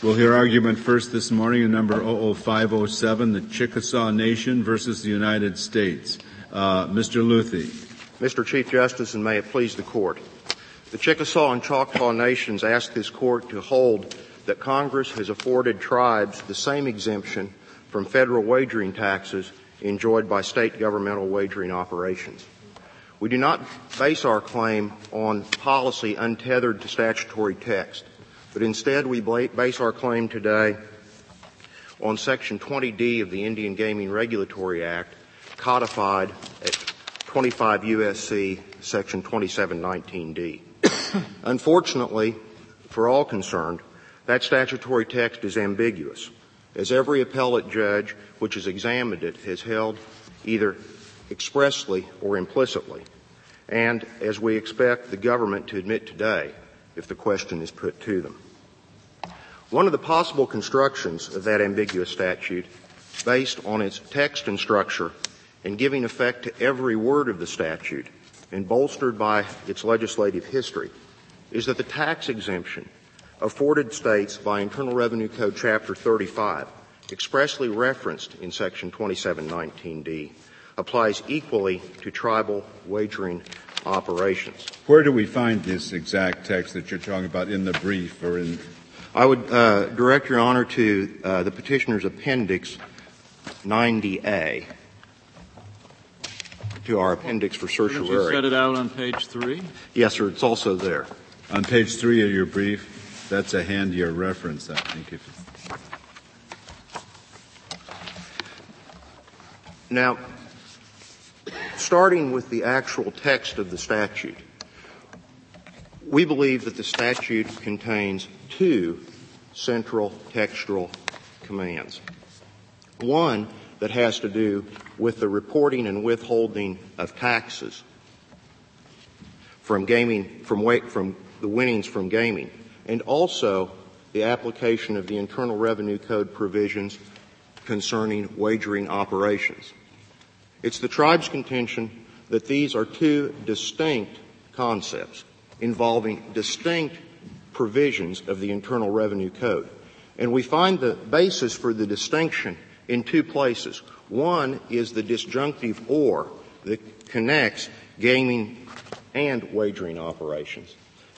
We'll hear argument first this morning in number 00507, the Chickasaw Nation versus the United States. Uh, Mr. Luthi. Mr. Chief Justice, and may it please the court. The Chickasaw and Choctaw Nations ask this court to hold that Congress has afforded tribes the same exemption from federal wagering taxes enjoyed by state governmental wagering operations. We do not base our claim on policy untethered to statutory text but instead we base our claim today on Section 20D of the Indian Gaming Regulatory Act, codified at 25 U.S.C. Section 2719D. Unfortunately, for all concerned, that statutory text is ambiguous, as every appellate judge which has examined it has held either expressly or implicitly, and as we expect the government to admit today, if the question is put to them. One of the possible constructions of that ambiguous statute, based on its text and structure, and giving effect to every word of the statute, and bolstered by its legislative history, is that the tax exemption afforded states by Internal Revenue Code Chapter 35, expressly referenced in Section 2719D, applies equally to tribal wagering operations. Where do we find this exact text that you're talking about in the brief or in? I would uh, direct Your Honor to uh, the petitioner's appendix 90A, to our appendix for certiorari. Did you set it out on page three? Yes, sir. It's also there. On page three of your brief, that's a handier reference, I think. If now, starting with the actual text of the statute, we believe that the statute contains two central textual commands. One that has to do with the reporting and withholding of taxes from gaming, from, from the winnings from gaming, and also the application of the Internal Revenue Code provisions concerning wagering operations. It's the tribe's contention that these are two distinct concepts involving distinct provisions of the Internal Revenue Code. And we find the basis for the distinction in two places. One is the disjunctive or that connects gaming and wagering operations.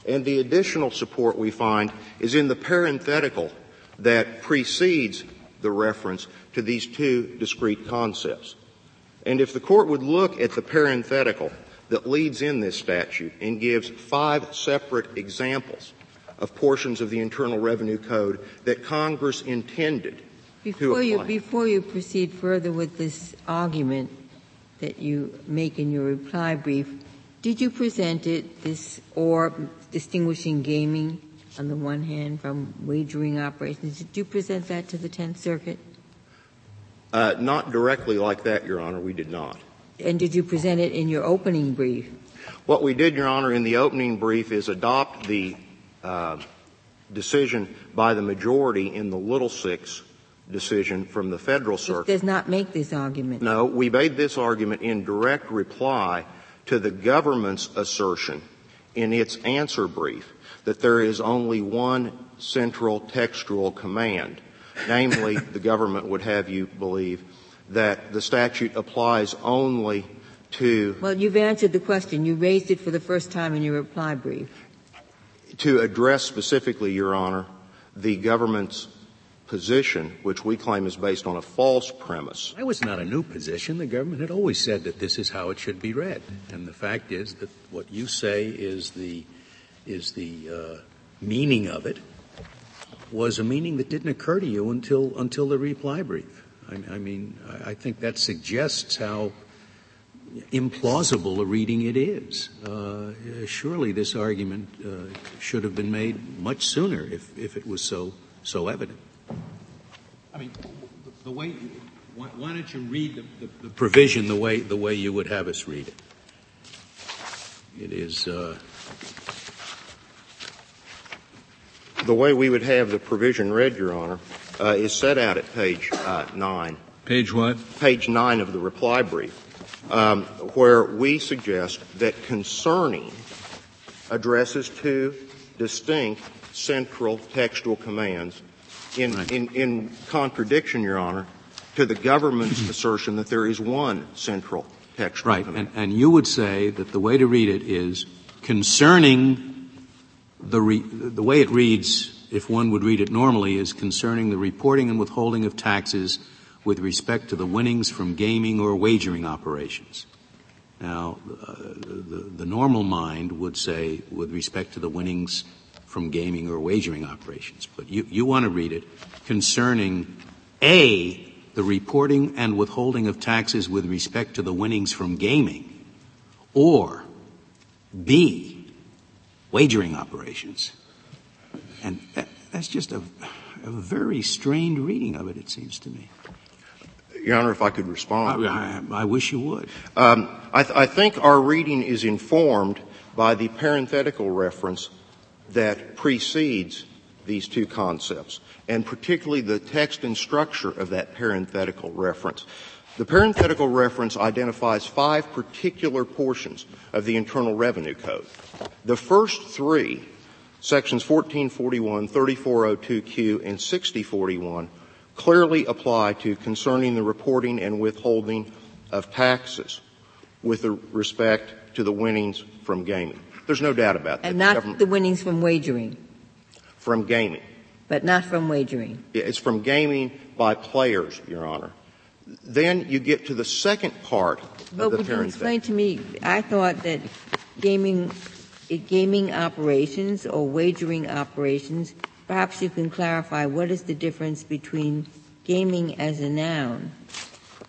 And the additional support we find is in the parenthetical that precedes the reference to these two discrete concepts. And if the court would look at the parenthetical that leads in this statute and gives five separate examples of portions of the Internal Revenue Code that Congress intended before you before you proceed further with this argument that you make in your reply brief, did you present it this or distinguishing gaming on the one hand from wagering operations? Did you present that to the Tenth Circuit? Uh, not directly like that, Your Honor. We did not. And did you present it in your opening brief? What we did, Your Honor, in the opening brief is adopt the uh, decision by the majority in the Little Six decision from the Federal Circuit. It does not make this argument. No, we made this argument in direct reply to the government's assertion in its answer brief that there is only one central textual command Namely, the government would have you believe that the statute applies only to. Well, you've answered the question. You raised it for the first time in your reply brief. To address specifically, Your Honor, the government's position, which we claim is based on a false premise. That was not a new position. The government had always said that this is how it should be read. And the fact is that what you say is the, is the uh, meaning of it was a meaning that didn't occur to you until until the reply brief. I, mean, I, think that suggests how implausible a reading it is. Uh, surely, this argument uh, should have been made much sooner if if it was so so evident. I mean, the way. Why, why don't you read the, provision the way the way you would have us read it? It is. The way we would have the provision read, Your Honor, uh, is set out at page uh, nine. Page what? Page nine of the reply brief, um, where we suggest that concerning addresses two distinct central textual commands in, Right. in, in contradiction, Your Honor, to the government's assertion that there is one central textual Right, command. and, and you would say that the way to read it is concerning the re, the way it reads, if one would read it normally, is concerning the reporting and withholding of taxes with respect to the winnings from gaming or wagering operations. Now, uh, the, the normal mind would say with respect to the winnings from gaming or wagering operations, but you, you want to read it concerning A, the reporting and withholding of taxes with respect to the winnings from gaming, or B, wagering operations. And that, that's just a, a very strained reading of it, it seems to me. Your Honor, if I could respond. I, I, I wish you would. Um, I, th- I think our reading is informed by the parenthetical reference that precedes these two concepts, and particularly the text and structure of that parenthetical reference. The parenthetical reference identifies five particular portions of the Internal Revenue Code. The first three, sections 1441, 3402Q, and 6041, clearly apply to concerning the reporting and withholding of taxes with respect to the winnings from gaming. There's no doubt about that. And The not government- the winnings from wagering, from gaming. but not from wagering. It's from gaming by players, Your Honor. Then you get to the second part But of the would you explain to me, I thought that gaming, eh, gaming operations or wagering operations, perhaps you can clarify what is the difference between gaming as a noun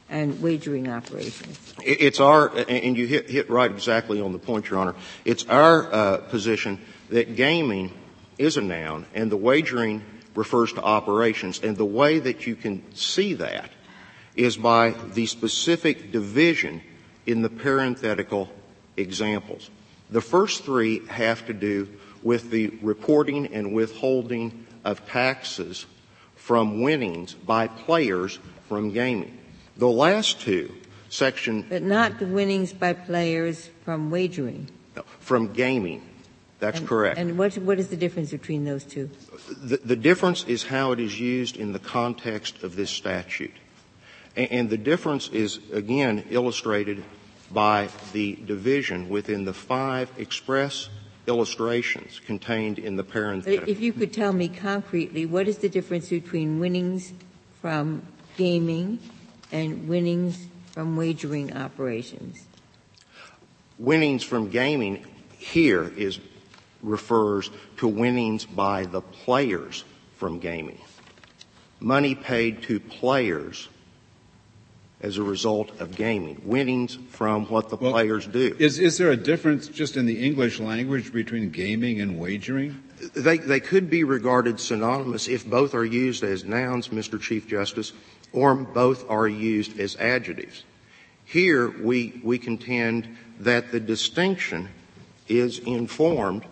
and wagering operations? It's our, and you hit, hit right exactly on the point, Your Honor. It's our uh, position that gaming is a noun and the wagering refers to operations. And the way that you can see that is by the specific division in the parenthetical examples. The first three have to do with the reporting and withholding of taxes from winnings by players from gaming. The last two, section But not the winnings by players from wagering. No, from gaming. That's And- correct. And what, what is the difference between those two? the, the difference is how it is used in the context of this statute. And, the difference is, again, illustrated by the division within the five express illustrations contained in the parenthetical. If you could tell me concretely, what is the difference between winnings from gaming and winnings from wagering operations? winnings from gaming here is refers to winnings by the players from gaming. Money paid to players as a result of gaming. Winnings from what the Well, players do. Is, is there a difference just in the English language between gaming and wagering? They, they could be regarded synonymous if both are used as nouns, Mr. Chief Justice, or both are used as adjectives. Here, we, we contend that the distinction is informed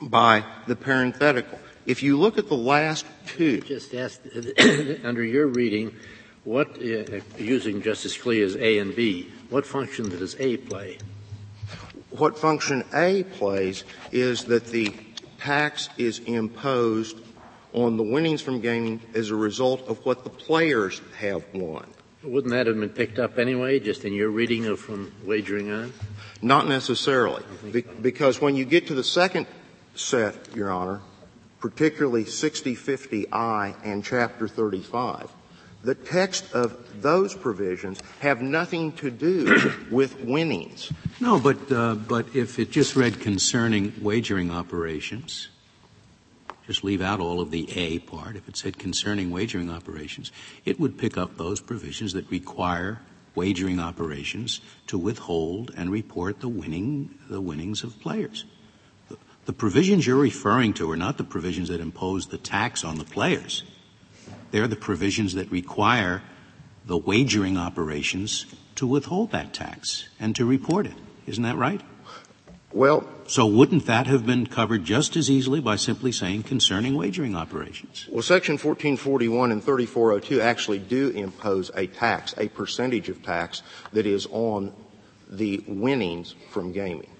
by the parenthetical. If you look at the last two, Just ask, under your reading, what, uh, using Justice Scalia's A and B, what function does A play? what function A plays is that the tax is imposed on the winnings from gaming as a result of what the players have won. Wouldn't that have been picked up anyway, just in your reading of from wagering on? Not necessarily, Be- because when you get to the second set, Your Honor, particularly 6050I and Chapter 35, the text of those provisions have nothing to do with winnings. No, but, uh, but if it just read concerning wagering operations, just leave out all of the A part. If it said concerning wagering operations, it would pick up those provisions that require wagering operations to withhold and report the winning, the winnings of players. The, the provisions you're referring to are not the provisions that impose the tax on the players. They're the provisions that require the wagering operations to withhold that tax and to report it. Isn't that right? Well, So wouldn't that have been covered just as easily by simply saying concerning wagering operations? Well, Section 1441 and 3402 actually do impose a tax, a percentage of tax that is on the winnings from gaming.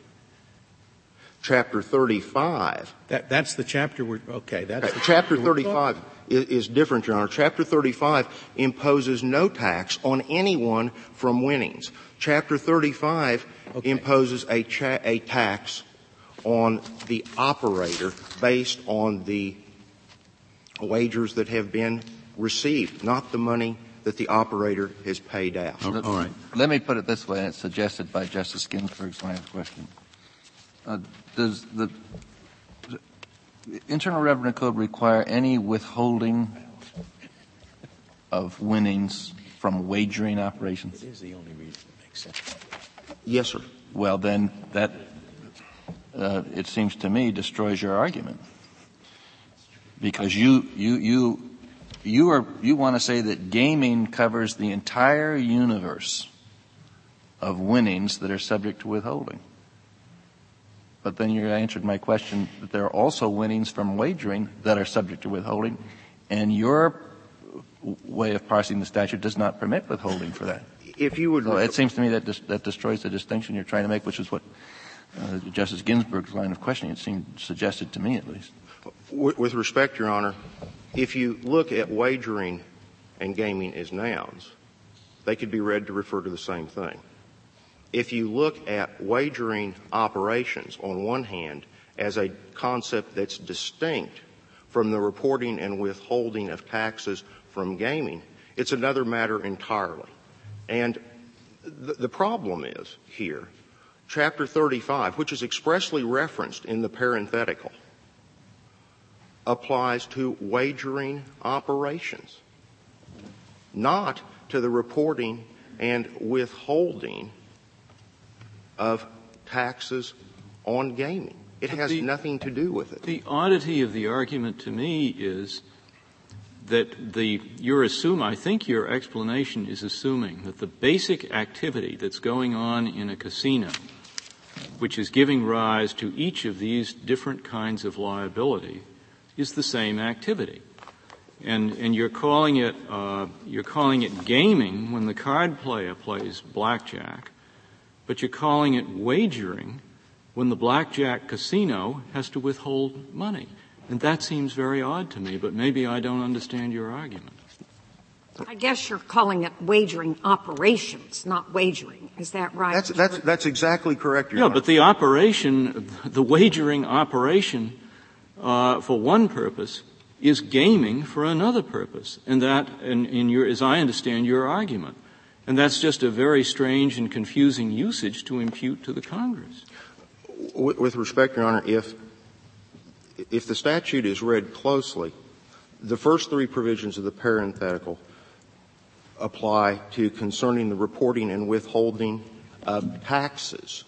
Chapter 35. That, that's the chapter we're, okay, that's the Chapter 35 is, is different, Your Honor. Chapter 35 imposes no tax on anyone from winnings. Chapter 35 Okay. imposes a, cha- a tax on the operator based on the wagers that have been received, not the money that the operator has paid out. All all right. Let me put it this way, and it's suggested by Justice Ginsburg's last question. Uh, does the, the Internal Revenue Code require any withholding of winnings from wagering operations? It is the only reason it makes sense. Yes, sir. Well, then that, uh, it seems to me, destroys your argument. Because you, you, you, you are, you want to say that gaming covers the entire universe of winnings that are subject to withholding. But then you answered my question that there are also winnings from wagering that are subject to withholding, and your way of parsing the statute does not permit withholding for that. If you would, So it seems to me that dis- that destroys the distinction you're trying to make, which is what uh, Justice Ginsburg's line of questioning it seemed suggested to me, at least. with, with respect, Your Honor, if you look at wagering and gaming as nouns, they could be read to refer to the same thing. If you look at wagering operations on one hand as a concept that's distinct from the reporting and withholding of taxes from gaming, it's another matter entirely. And the, the problem is here, chapter 35, which is expressly referenced in the parenthetical, applies to wagering operations, not to the reporting and withholding of taxes on gaming. It has nothing to do with it. The oddity of the argument to me is that the, you're assume, I think your explanation is assuming that the basic activity that's going on in a casino, which is giving rise to each of these different kinds of liability, is the same activity. And, and you're calling it, uh, you're calling it gaming when the card player plays blackjack, but you're calling it wagering when the blackjack casino has to withhold money. And that seems very odd to me, but maybe I don't understand your argument. I guess you're calling it wagering operations, not wagering. Is that right? That's, that's, that's exactly correct, Your Yeah, Honor. but the operation, the wagering operation, uh, for one purpose is gaming for another purpose. And that, in, in your, as I understand your argument. And that's just a very strange and confusing usage to impute to the Congress. With, respect, Your Honor, if, if the statute is read closely, the first three provisions of the parenthetical apply to concerning the reporting and withholding of taxes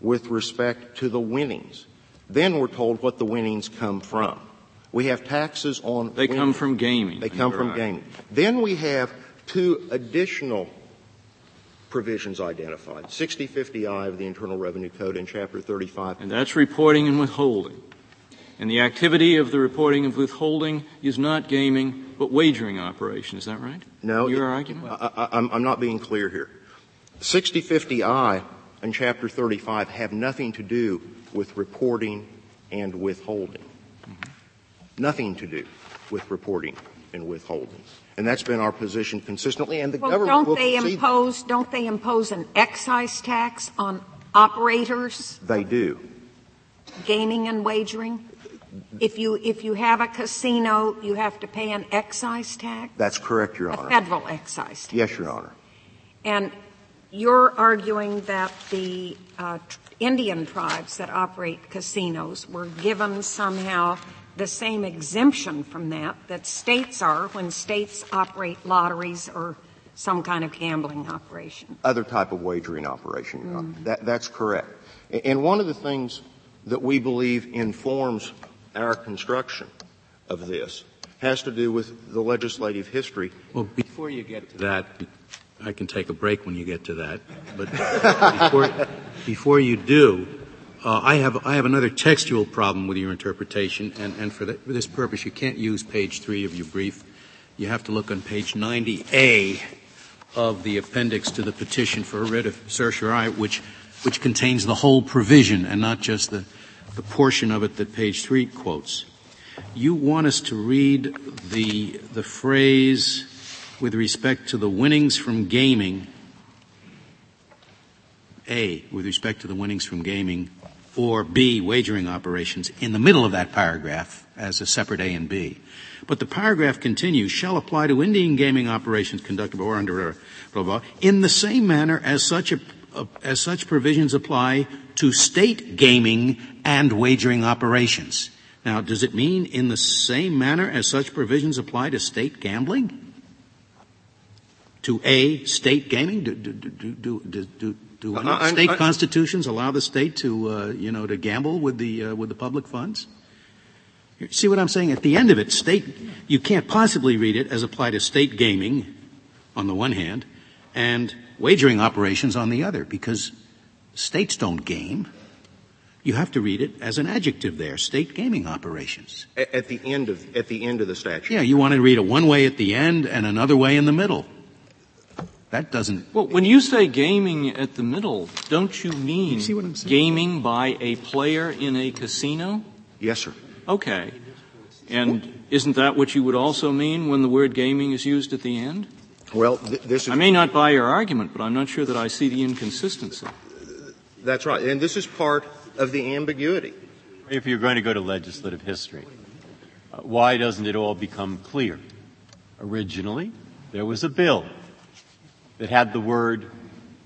with respect to the winnings. Then we're told what the winnings come from. We have taxes on They come from gaming. They come from gaming. Then we have two additional provisions identified, 6050I of the Internal Revenue Code in Chapter 35 And that's reporting and withholding. And the activity of the reporting and withholding is not gaming, but wagering operation. Is that right? No. Your it- argument? I, I'm not being clear here. 6050I and Chapter 35 have nothing to do with reporting and withholding. Mm-hmm. Nothing to do with reporting and withholding. And that's been our position consistently, and the Well, government don't they impose, don't they impose an excise tax on operators, they do. gaming and wagering? If you, if you have a casino, you have to pay an excise tax? That's correct, Your Honor. A federal excise tax? Yes, Your Honor. And you're arguing that the uh, Indian tribes that operate casinos were given somehow the same exemption from that that states are when states operate lotteries or some kind of gambling operation. other type of wagering operation, Your Honor. Mm-hmm. That, that's correct. And one of the things that we believe informs our construction of this has to do with the legislative history. Well, before you get to that, I can take a break when you get to that. But before, before you do, uh, I have I have another textual problem with your interpretation, and, and for, the, for this purpose, you can't use page three of your brief. You have to look on page 90A of the appendix to the petition for a writ of certiorari, which which contains the whole provision and not just the the portion of it that page three quotes. You want us to read the, the phrase with respect to the winnings from gaming, A, with respect to the winnings from gaming, or B, wagering operations, in the middle of that paragraph as a separate A and B. But the paragraph continues, shall apply to Indian gaming operations conducted or under blah, blah, blah in the same manner as such a, uh, as such provisions apply to state gaming and wagering operations. Now, does it mean in the same manner as such provisions apply to state gambling? To A, state gaming? Do, do, do, do, uh, state I, I, constitutions allow the state to, uh, you know, to gamble with the, uh, with the public funds? See what I'm saying? At the end of it, state, you can't possibly read it as applied to state gaming on the one hand and wagering operations on the other because states don't game. You have to read it as an adjective there, state gaming operations. At the end of, at the end of the statute. Yeah, you want to read it one way at the end and another way in the middle. That doesn't. Well, when you say gaming at the middle, don't you mean you gaming by a player in a casino? Yes, sir. Okay. And isn't that what you would also mean when the word gaming is used at the end? Well, th- this is. I may not buy your argument, but I'm not sure that I see the inconsistency. That's right. And this is part of the ambiguity. If you're going to go to legislative history, uh, why doesn't it all become clear? Originally, there was a bill that had the word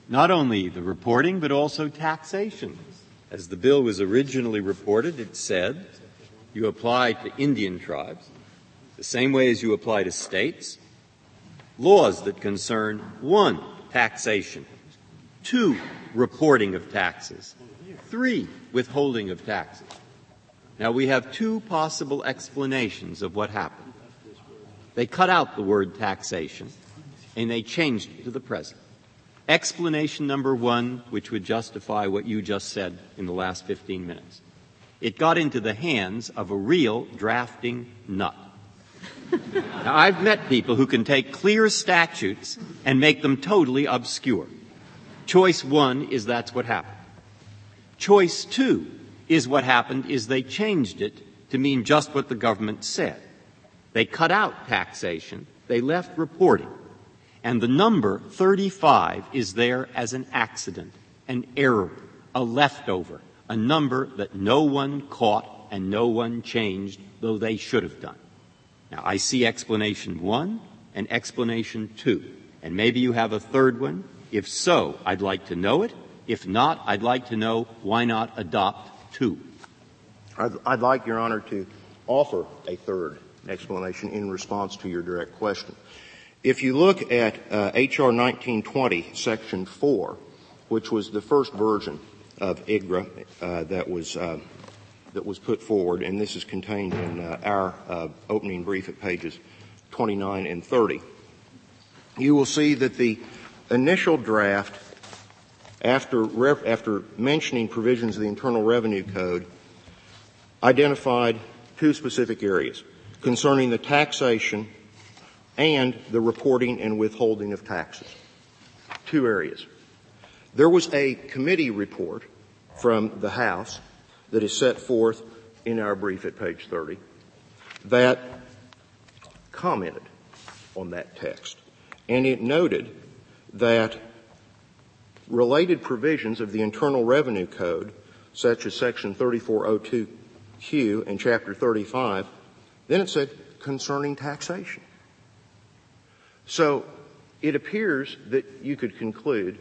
not only the reporting, but also taxation. As the bill was originally reported, it said you apply to Indian tribes the same way as you apply to states laws that concern one, taxation, two, reporting of taxes, three, withholding of taxes. Now we have two possible explanations of what happened. They cut out the word taxation and they changed it to the present. Explanation number one, which would justify what you just said in the last 15 minutes. It got into the hands of a real drafting nut. now, I've met people who can take clear statutes and make them totally obscure. Choice one is that's what happened. Choice two is what happened is they changed it to mean just what the government said. They cut out taxation. They left reporting. And the number 35 is there as an accident, an error, a leftover a number that no one caught and no one changed, though they should have done. Now, I see explanation one and explanation two. And maybe you have a third one. If so, I'd like to know it. If not, I'd like to know why not adopt two. I'd, I'd like, Your Honor, to offer a third explanation in response to your direct question. If you look at uh, H.R. 1920, Section 4, which was the first version of IGRA uh, that was uh, that was put forward, and this is contained in uh, our uh, opening brief at pages 29 and 30. You will see that the initial draft, after ref- after mentioning provisions of the Internal Revenue Code, identified two specific areas concerning the taxation and the reporting and withholding of taxes. Two areas. There was a committee report from the House that is set forth in our brief at page 30 that commented on that text. And it noted that related provisions of the Internal Revenue Code, such as Section 3402Q and Chapter 35, then it said concerning taxation. So it appears that you could conclude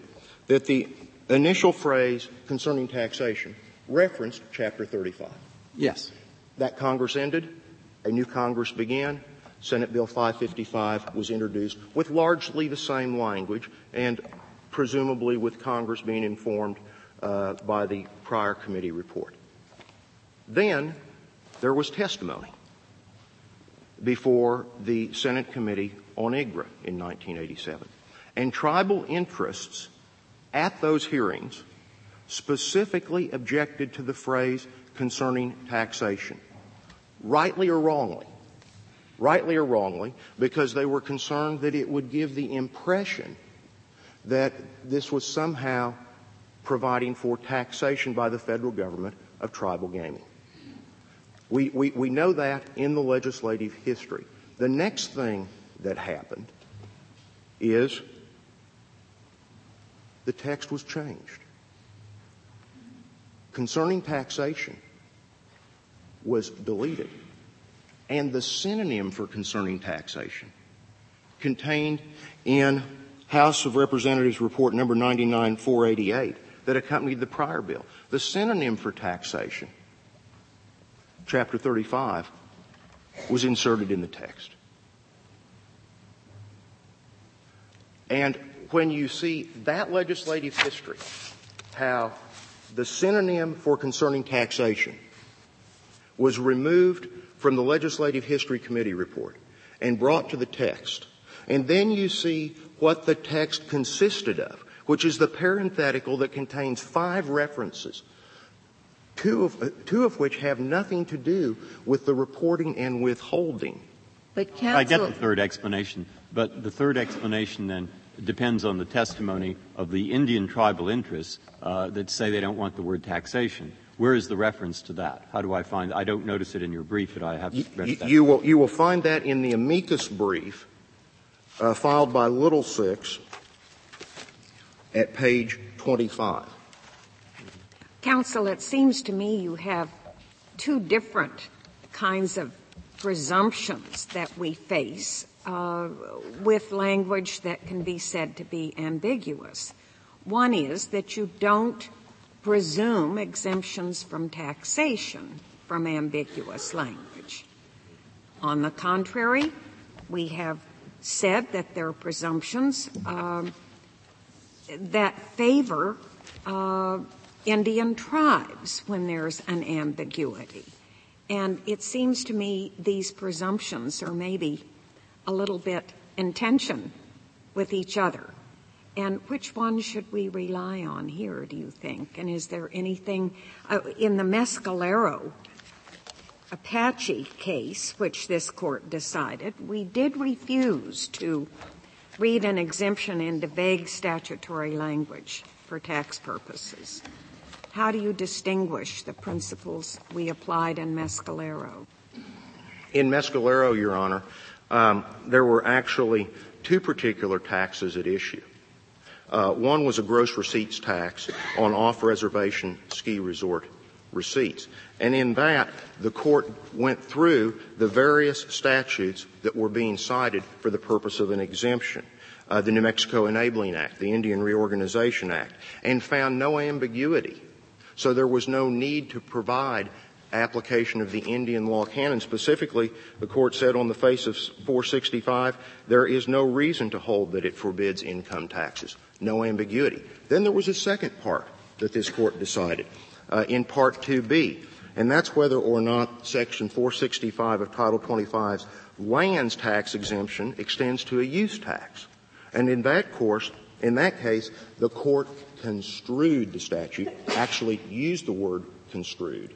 that the initial phrase concerning taxation referenced Chapter 35. Yes. That Congress ended, a new Congress began, Senate Bill 555 was introduced with largely the same language and presumably with Congress being informed uh, by the prior committee report. Then there was testimony before the Senate Committee on IGRA in 1987. And tribal interests at those hearings specifically objected to the phrase concerning taxation. Rightly or wrongly. Rightly or wrongly, because they were concerned that it would give the impression that this was somehow providing for taxation by the federal government of tribal gaming. We, we, we know that in the legislative history. The next thing that happened is the text was changed. Concerning taxation was deleted, and the synonym for concerning taxation contained in House of Representatives report number 99488 that accompanied the prior bill. The synonym for taxation, chapter 35, was inserted in the text. And when you see that legislative history, how the synonym for concerning taxation was removed from the Legislative History Committee report and brought to the text, and then you see what the text consisted of, which is the parenthetical that contains five references, two of, uh, two of which have nothing to do with the reporting and withholding. But counsel, I get the third explanation, but the third explanation then depends on the testimony of the Indian tribal interests uh, that say they don't want the word taxation. Where is the reference to that? How do I find? I don't notice it in your brief, but I have read that. You will you will find that in the amicus brief uh, filed by Little Six at page 25. Counsel, it seems to me you have two different kinds of presumptions that we face uh, with language that can be said to be ambiguous. One is that you don't presume exemptions from taxation from ambiguous language. On the contrary, we have said that there are presumptions um, that favor uh, Indian tribes when there's an ambiguity. And it seems to me these presumptions are maybe a little bit in tension with each other. And which one should we rely on here, do you think? And is there anything uh, in the Mescalero Apache case, which this court decided, we did refuse to read an exemption into vague statutory language for tax purposes. How do you distinguish the principles we applied in Mescalero? In Mescalero, Your Honor, um, there were actually two particular taxes at issue. Uh, one was a gross receipts tax on off-reservation ski resort receipts. And in that, the court went through the various statutes that were being cited for the purpose of an exemption. Uh, the New Mexico Enabling Act, the Indian Reorganization Act, and found no ambiguity. So there was no need to provide application of the Indian law canon. Specifically, the court said on the face of 465, there is no reason to hold that it forbids income taxes. No ambiguity. Then there was a second part that this court decided uh, in Part 2B, and that's whether or not Section 465 of Title 25's lands tax exemption extends to a use tax. And in that course, in that case, the court construed the statute, actually used the word construed.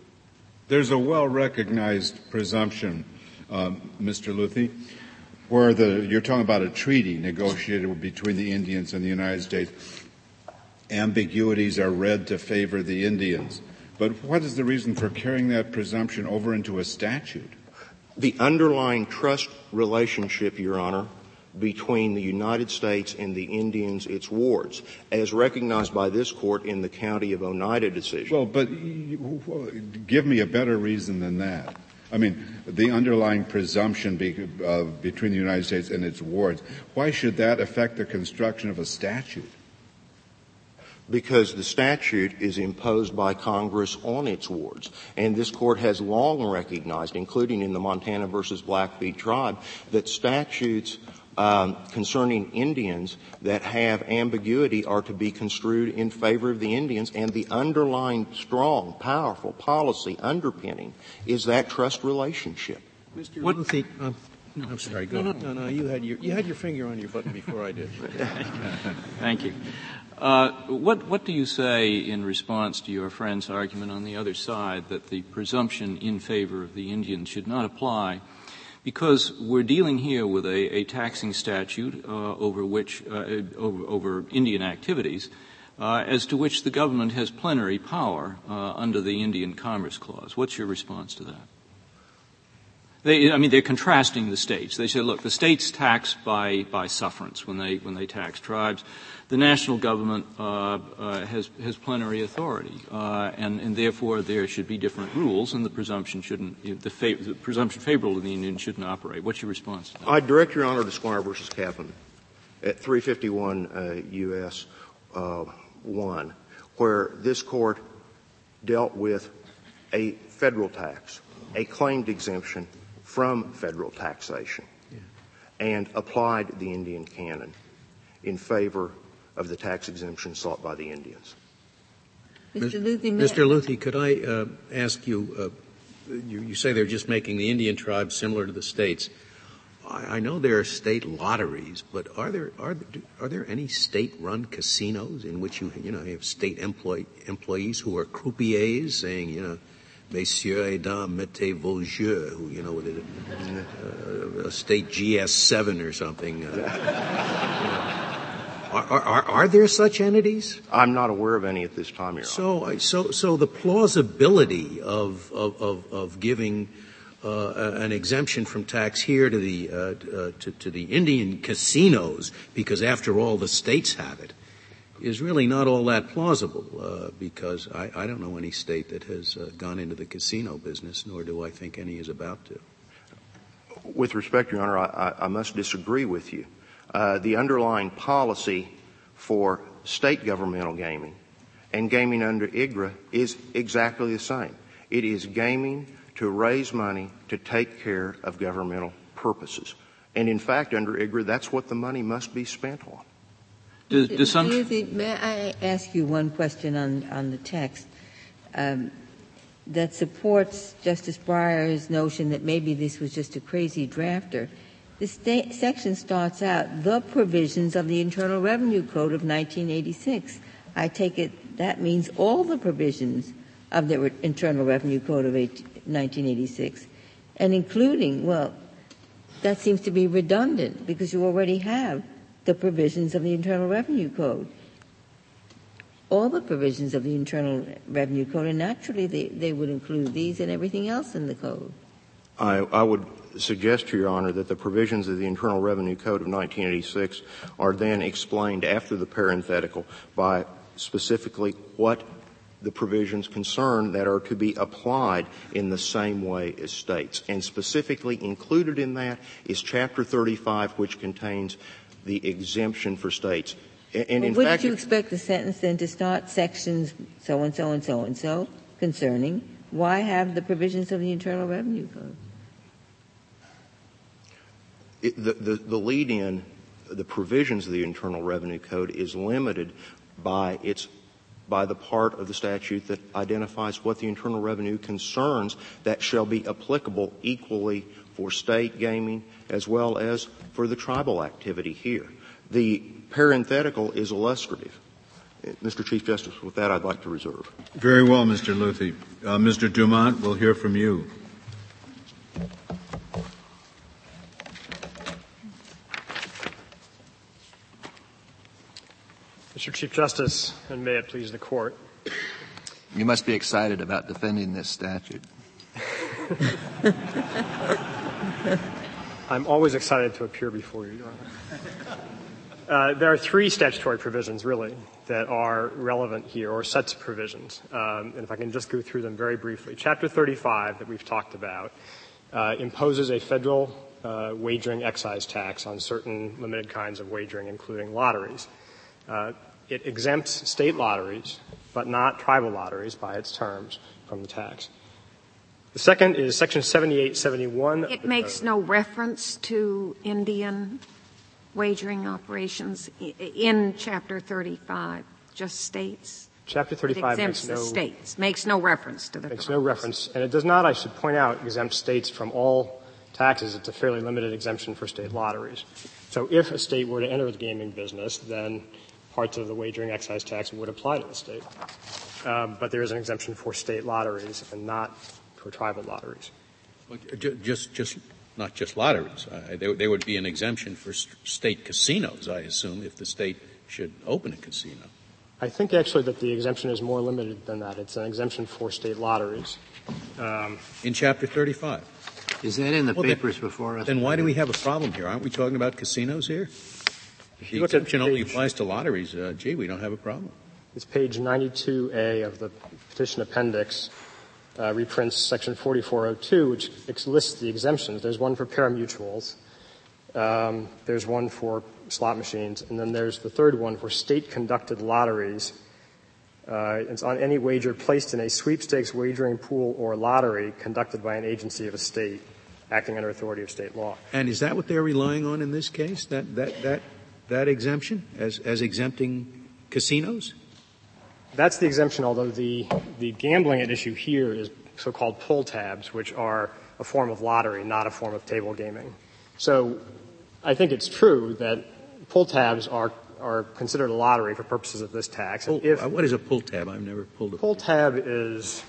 There's a well-recognized presumption, um, Mr. Luthi, where the, you're talking about a treaty negotiated between the Indians and the United States. Ambiguities are read to favor the Indians. But what is the reason for carrying that presumption over into a statute? The underlying trust relationship, Your Honor, between the United States and the Indians, its wards, as recognized by this court in the County of Oneida decision. Well, but give me a better reason than that. I mean, the underlying presumption be, uh, between the United States and its wards, why should that affect the construction of a statute? because the statute is imposed by Congress on its wards. And this court has long recognized, including in the Montana versus Blackfeet tribe, that statutes um, concerning Indians that have ambiguity are to be construed in favor of the Indians, and the underlying strong, powerful policy underpinning is that trust relationship. Mr. What, think, uh, no, I'm sorry. Go no, no, no, no. You had your you had your finger on your button before I did. Thank you. Uh, what what do you say in response to your friend's argument on the other side that the presumption in favor of the Indians should not apply because we're dealing here with a, a taxing statute uh, over which uh, over, over, Indian activities, uh, as to which the government has plenary power uh, under the Indian Commerce Clause. What's your response to that? They, I mean, they're contrasting the states. They say, look, the states tax by, by sufferance when they, when they tax tribes. The national government uh, uh, has, has plenary authority, uh, and, and therefore there should be different rules, and the presumption shouldn't, the, fa- the presumption favorable to the Indian shouldn't operate. What's your response? I direct your honor to Squire versus Capoeman at 351 U.S. Uh, uh, 1, where this court dealt with a federal tax, a claimed exemption from federal taxation and applied the Indian canon in favor of the tax exemption sought by the Indians. Mr. Luthi, Mr. Luthi, could I uh, ask you, uh, you, you, say they're just making the Indian tribes similar to the states. I, I know there are state lotteries, but are there are are there any state-run casinos in which you you know you have state employee, employees who are croupiers saying you know Messieurs et dames, mettez vos jeux, who, you know, with a, uh, a state GS7 or something. Uh, are, are, are, there such entities? I'm not aware of any at this time, Your so, Honor. So, so the plausibility of, of, of, of giving uh, an exemption from tax here to the, uh, uh, to, to the Indian casinos, because after all the states have it, is really not all that plausible uh, because I, I, don't know any state that has uh, gone into the casino business, nor do I think any is about to. With respect, Your Honor, I, I must disagree with you. Uh, the underlying policy for state governmental gaming and gaming under IGRA is exactly the same. It is gaming to raise money to take care of governmental purposes. And in fact, under IGRA, that's what the money must be spent on. Does, does some may I ask you one question on, on the text um, that supports Justice Breyer's notion that maybe this was just a crazy drafter? This section starts out, the provisions of the Internal Revenue Code of 1986. I take it that means all the provisions of the Internal Revenue Code of 1986, and including, well, that seems to be redundant because you already have the provisions of the Internal Revenue Code. All the provisions of the Internal Revenue Code, and naturally they, they would include these and everything else in the code. I, I would suggest to Your Honor that the provisions of the Internal Revenue Code of 1986 are then explained after the parenthetical by specifically what the provisions concern that are to be applied in the same way as states. And specifically included in that is Chapter 35, which contains the exemption for states. And well, would you expect the sentence then to start sections so and so and so and so concerning why have the provisions of the Internal Revenue Code? It, the, the, the lead in, the provisions of the Internal Revenue Code is limited by its by the part of the statute that identifies what the Internal Revenue concerns that shall be applicable equally for state gaming as well as for the tribal activity here. The parenthetical is illustrative. Mr. Chief Justice, with that, I'd like to reserve. Very well, Mr. Luthi. Uh, Mr. Dumont, we'll hear from you. Mr. Chief Justice, and may it please the court. You must be excited about defending this statute. I'm always excited to appear before you, Your Honor. Uh, there are three statutory provisions, really, that are relevant here, or sets of provisions. Um, and if I can just go through them very briefly. Chapter 35 that we've talked about uh, imposes a federal uh, wagering excise tax on certain limited kinds of wagering, including lotteries. Uh, it exempts state lotteries, but not tribal lotteries by its terms from the tax. The second is Section 7871. It makes no reference to Indian wagering operations in Chapter 35, just states. Chapter 35 makes no, states, makes no reference to the Makes no reference, and it does not, I should point out, exempt states from all taxes. It's a fairly limited exemption for state lotteries. So if a state were to enter the gaming business, then parts of the wagering excise tax would apply to the state. Um, but there is an exemption for state lotteries and not for tribal lotteries. Just, just not just lotteries. Uh, there, there, would be an exemption for st- state casinos, I assume, if the state should open a casino. I think actually that the exemption is more limited than that. It's an exemption for state lotteries. Um, in Chapter 35. Is that in the well, papers then, before us? Then why do we have a problem here? Aren't we talking about casinos here? If the exemption only applies to lotteries, uh, gee, we don't have a problem. It's page 92A of the petition appendix. Uh, reprints section 4402, which lists the exemptions. There's one for pari-mutuels. Um, there's one for slot machines, and then there's the third one for state-conducted lotteries. Uh, it's on any wager placed in a sweepstakes wagering pool or lottery conducted by an agency of a state acting under authority of state law. And is that what they're relying on in this case? That that that that exemption as as exempting casinos? That's the exemption, although the, the gambling at issue here is so-called pull tabs, which are a form of lottery, not a form of table gaming. So I think it's true that pull tabs are are considered a lottery for purposes of this tax. Pull, if, what is a pull tab? I've never pulled a pull tab is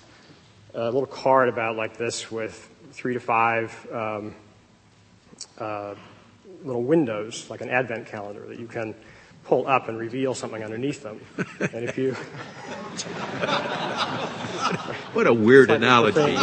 a little card about like this with three to five um, uh, little windows, like an advent calendar that you can pull up and reveal something underneath them. and if you. what a weird analogy.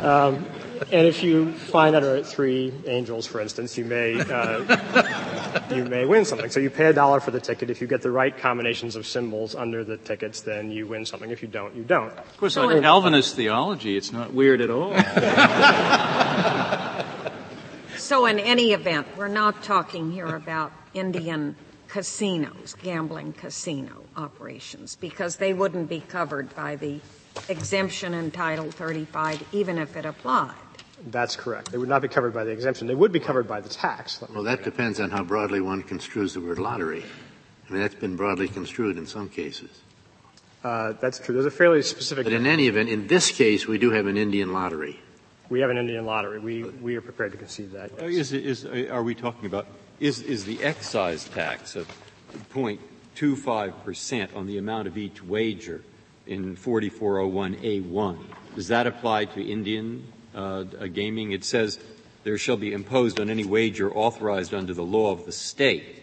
um, and if you find under three angels, for instance, you may uh, you may win something. So you pay a dollar for the ticket. If you get the right combinations of symbols under the tickets, then you win something. If you don't, you don't. Of course, so on Calvinist theology, it's not weird at all. so in any event, we're not talking here about Indian casinos, gambling casino operations, because they wouldn't be covered by the exemption in Title 35, even if it applied. That's correct. They would not be covered by the exemption. They would be covered by the tax. Well, that depends on how broadly one construes the word lottery. I mean, that's been broadly construed in some cases. Uh, that's true. There's a fairly specific. But in any event, in this case, we do have an Indian lottery. We have an Indian lottery. We we are prepared to concede that. Yes. Is, is are we talking about is is the excise tax of 0.25 percent on the amount of each wager in 4401A1? Does that apply to Indian uh, gaming, it says there shall be imposed on any wager authorized under the law of the state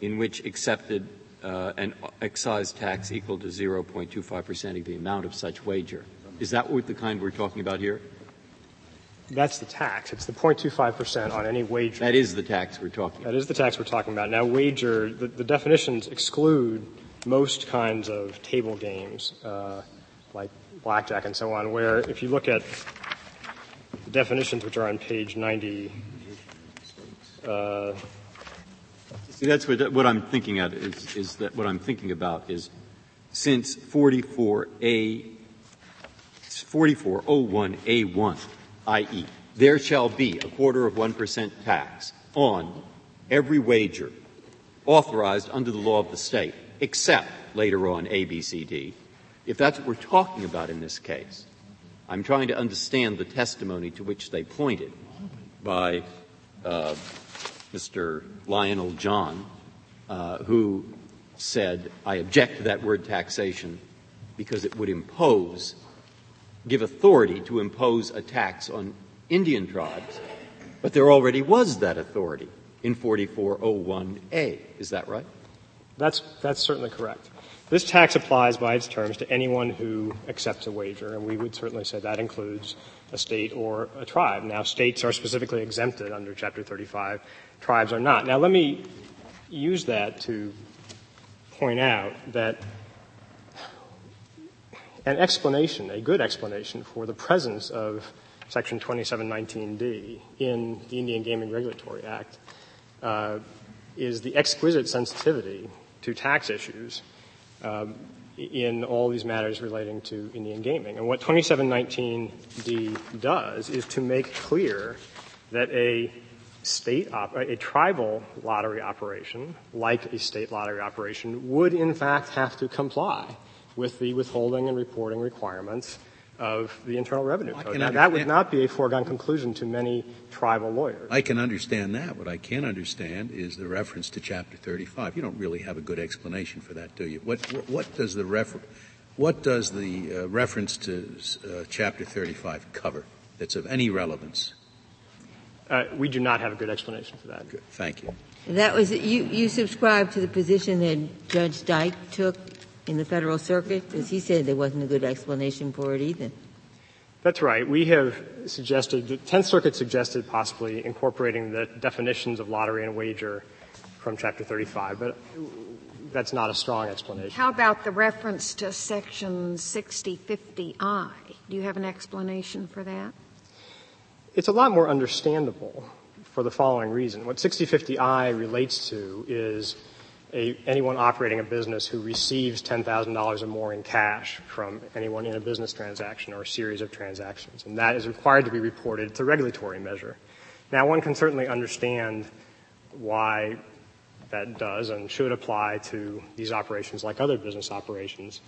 in which accepted uh, an excise tax equal to 0.25% of the amount of such wager. Is that what the kind we're talking about here? That's the tax. It's the 0.25% on any wager. That is the tax we're talking about. That is the tax we're talking about. Now, wager, the, the definitions exclude most kinds of table games, uh, like blackjack and so on, where if you look at the definitions which are on page 90. Uh, See, that's what, what I'm thinking at is, is that what I'm thinking about is since 44A, 4401A1, i.e., there shall be a quarter of 1% tax on every wager authorized under the law of the state, except later on A, B, C, D. If that's what we're talking about in this case, I'm trying to understand the testimony to which they pointed by uh, Mr. Lionel John, uh, who said, I object to that word taxation because it would impose, give authority to impose a tax on Indian tribes, but there already was that authority in 4401A. Is that right? That's, that's certainly correct. This tax applies by its terms to anyone who accepts a wager, and we would certainly say that includes a state or a tribe. Now, states are specifically exempted under Chapter 35, tribes are not. Now, let me use that to point out that an explanation, a good explanation for the presence of Section 2719D in the Indian Gaming Regulatory Act uh, is the exquisite sensitivity to tax issues um, in all these matters relating to Indian gaming. And what 2719D does is to make clear that a state op- a tribal lottery operation, like a state lottery operation, would in fact have to comply with the withholding and reporting requirements of the Internal Revenue Code. Now, that would not be a foregone conclusion to many tribal lawyers. I can understand that. What I can't understand is the reference to Chapter 35. You don't really have a good explanation for that, do you? What, what, what does the refer- what does the uh, reference to uh, Chapter 35 cover that's of any relevance? Uh, we do not have a good explanation for that. Good. Thank you. That was you. You subscribe to the position that Judge Dyk took in the federal circuit, because he said there wasn't a good explanation for it either. That's right. We have suggested, the Tenth Circuit suggested possibly incorporating the definitions of lottery and wager from Chapter 35, but that's not a strong explanation. How about the reference to Section 6050I? Do you have an explanation for that? It's a lot more understandable for the following reason. What 6050I relates to is a, anyone operating a business who receives $10,000 or more in cash from anyone in a business transaction or a series of transactions. And that is required to be reported. It's a regulatory measure. Now, one can certainly understand why that does and should apply to these operations like other business operations.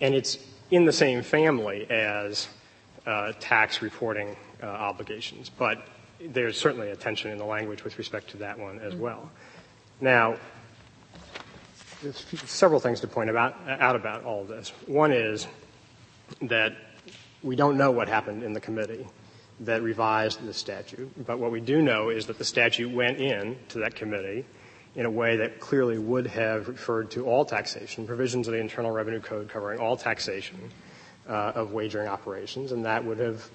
And it's in the same family as uh, tax reporting uh, obligations. But there's certainly a tension in the language with respect to that one as well. Now, there's several things to point about, out about all of this. One is that we don't know what happened in the committee that revised the statute, but what we do know is that the statute went in to that committee in a way that clearly would have referred to all taxation, provisions of the Internal Revenue Code covering all taxation uh, of wagering operations, and that would have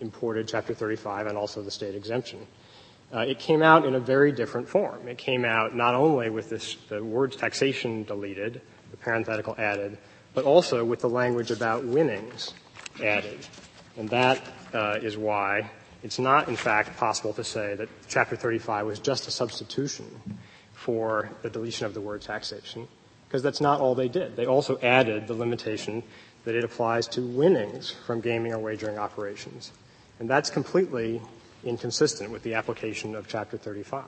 imported Chapter 35 and also the state exemption. Uh, it came out in a very different form. It came out not only with this, the words taxation deleted, the parenthetical added, but also with the language about winnings added. And that uh, is why it's not, in fact, possible to say that Chapter 35 was just a substitution for the deletion of the word taxation, because that's not all they did. They also added the limitation that it applies to winnings from gaming or wagering operations. And that's completely inconsistent with the application of Chapter 35.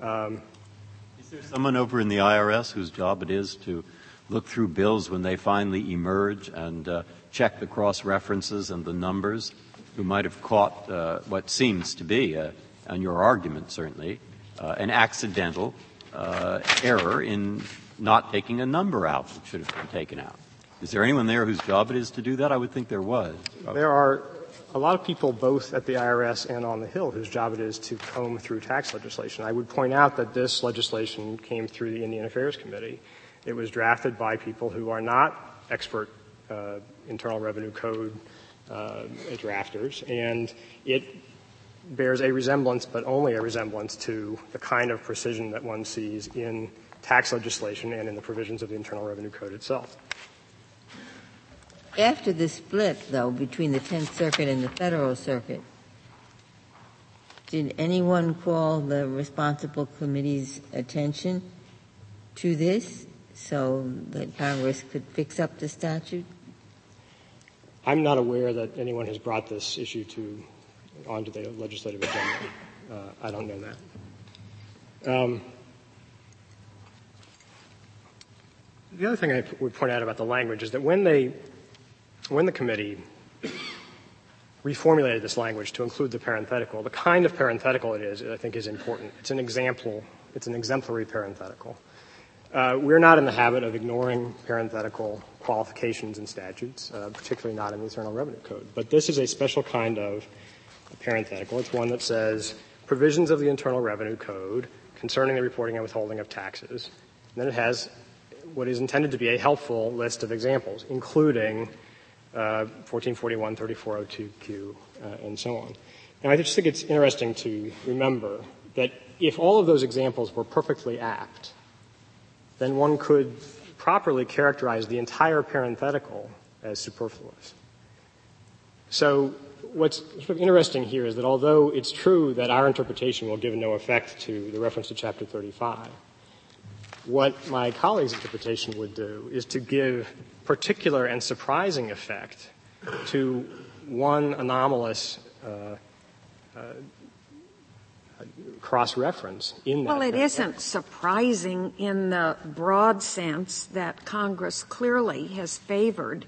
Um, is there someone over in the IRS whose job it is to look through bills when they finally emerge and uh, check the cross references and the numbers, who might have caught uh, what seems to be, uh, on your argument certainly, uh, an accidental uh, error in not taking a number out that should have been taken out? Is there anyone there whose job it is to do that? I would think there was. There are a lot of people both at the IRS and on the Hill whose job it is to comb through tax legislation. I would point out that this legislation came through the Indian Affairs Committee. It was drafted by people who are not expert uh, Internal Revenue Code uh, drafters, and it bears a resemblance, but only a resemblance, to the kind of precision that one sees in tax legislation and in the provisions of the Internal Revenue Code itself. After the split, though, between the Tenth Circuit and the Federal Circuit, did anyone call the responsible committee's attention to this so that Congress could fix up the statute? I'm not aware that anyone has brought this issue to onto the legislative agenda. Uh, I don't know that. Um, the other thing I would point out about the language is that when they when the committee reformulated this language to include the parenthetical, the kind of parenthetical it is, I think, is important. It's an example. It's an exemplary parenthetical. Uh, we're not in the habit of ignoring parenthetical qualifications in statutes, uh, particularly not in the Internal Revenue Code. But this is a special kind of parenthetical. It's one that says provisions of the Internal Revenue Code concerning the reporting and withholding of taxes. And then it has what is intended to be a helpful list of examples, including 1441, 3402Q, uh, and so on. Now, I just think it's interesting to remember that if all of those examples were perfectly apt, then one could properly characterize the entire parenthetical as superfluous. So what's sort of interesting here is that although it's true that our interpretation will give no effect to the reference to chapter 35, what my colleague's interpretation would do is to give particular and surprising effect to one anomalous uh, uh, cross reference in that. Well, it not surprising in the broad sense that Congress clearly has favored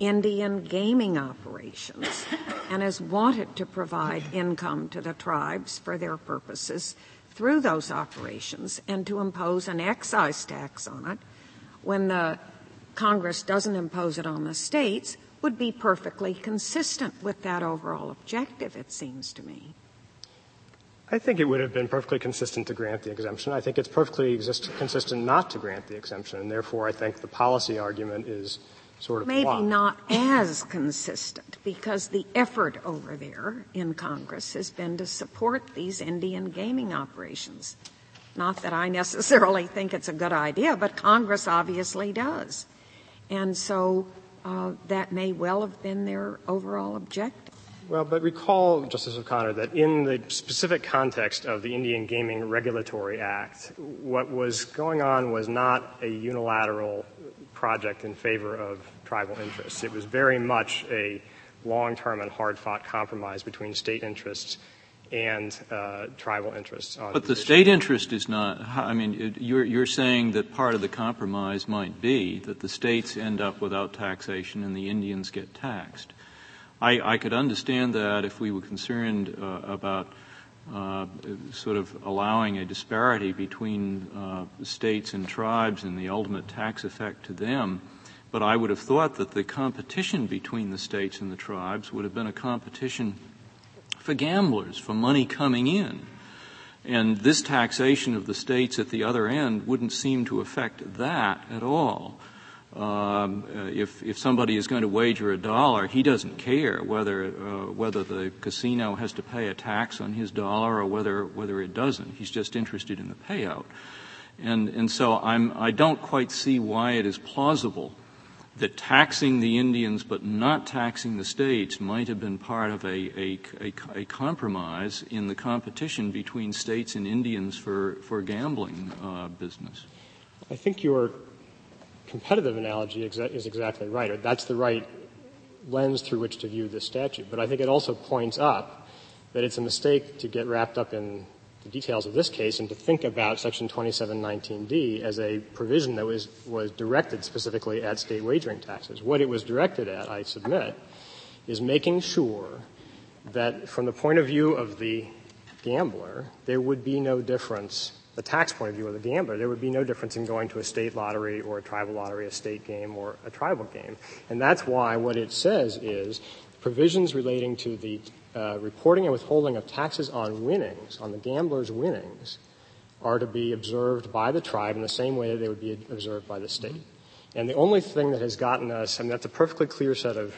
Indian gaming operations and has wanted to provide income to the tribes for their purposes through those operations and to impose an excise tax on it when the Congress doesn't impose it on the states would be perfectly consistent with that overall objective, it seems to me. I think it would have been perfectly consistent to grant the exemption. I think it's perfectly exist- consistent not to grant the exemption, and therefore I think the policy argument is sort of maybe flawed. not as consistent because the effort over there in Congress has been to support these Indian gaming operations. Not that I necessarily think it's a good idea, but Congress obviously does. And so uh, that may well have been their overall objective. Well, but recall, Justice O'Connor, that in the specific context of the Indian Gaming Regulatory Act, what was going on was not a unilateral project in favor of tribal interests. It was very much a long-term and hard-fought compromise between state interests and uh, tribal interests. but the state interest is not. I mean, you're, you're saying that part of the compromise might be that the states end up without taxation and the Indians get taxed. I, I could understand that if we were concerned uh, about uh, sort of allowing a disparity between uh, states and tribes and the ultimate tax effect to them. But I would have thought that the competition between the states and the tribes would have been a competition for gamblers, for money coming in. And this taxation of the states at the other end wouldn't seem to affect that at all. Um, uh, if if somebody is going to wager a dollar, he doesn't care whether uh, whether the casino has to pay a tax on his dollar or whether whether it doesn't. He's just interested in the payout, and and so I'm I don't quite see why it is plausible that taxing the Indians but not taxing the states might have been part of a, a, a, compromise in the competition between states and Indians for, for gambling uh, business. I think you're competitive analogy is exactly right, that's the right lens through which to view this statute. But I think it also points up that it's a mistake to get wrapped up in the details of this case and to think about Section 2719D as a provision that was, was directed specifically at state wagering taxes. What it was directed at, I submit, is making sure that from the point of view of the gambler, there would be no difference the tax point of view of the gambler, there would be no difference in going to a state lottery or a tribal lottery, a state game or a tribal game. And that's why what it says is provisions relating to the uh, reporting and withholding of taxes on winnings, on the gambler's winnings, are to be observed by the tribe in the same way that they would be observed by the state. And the only thing that has gotten us, I mean, that's a perfectly clear set of,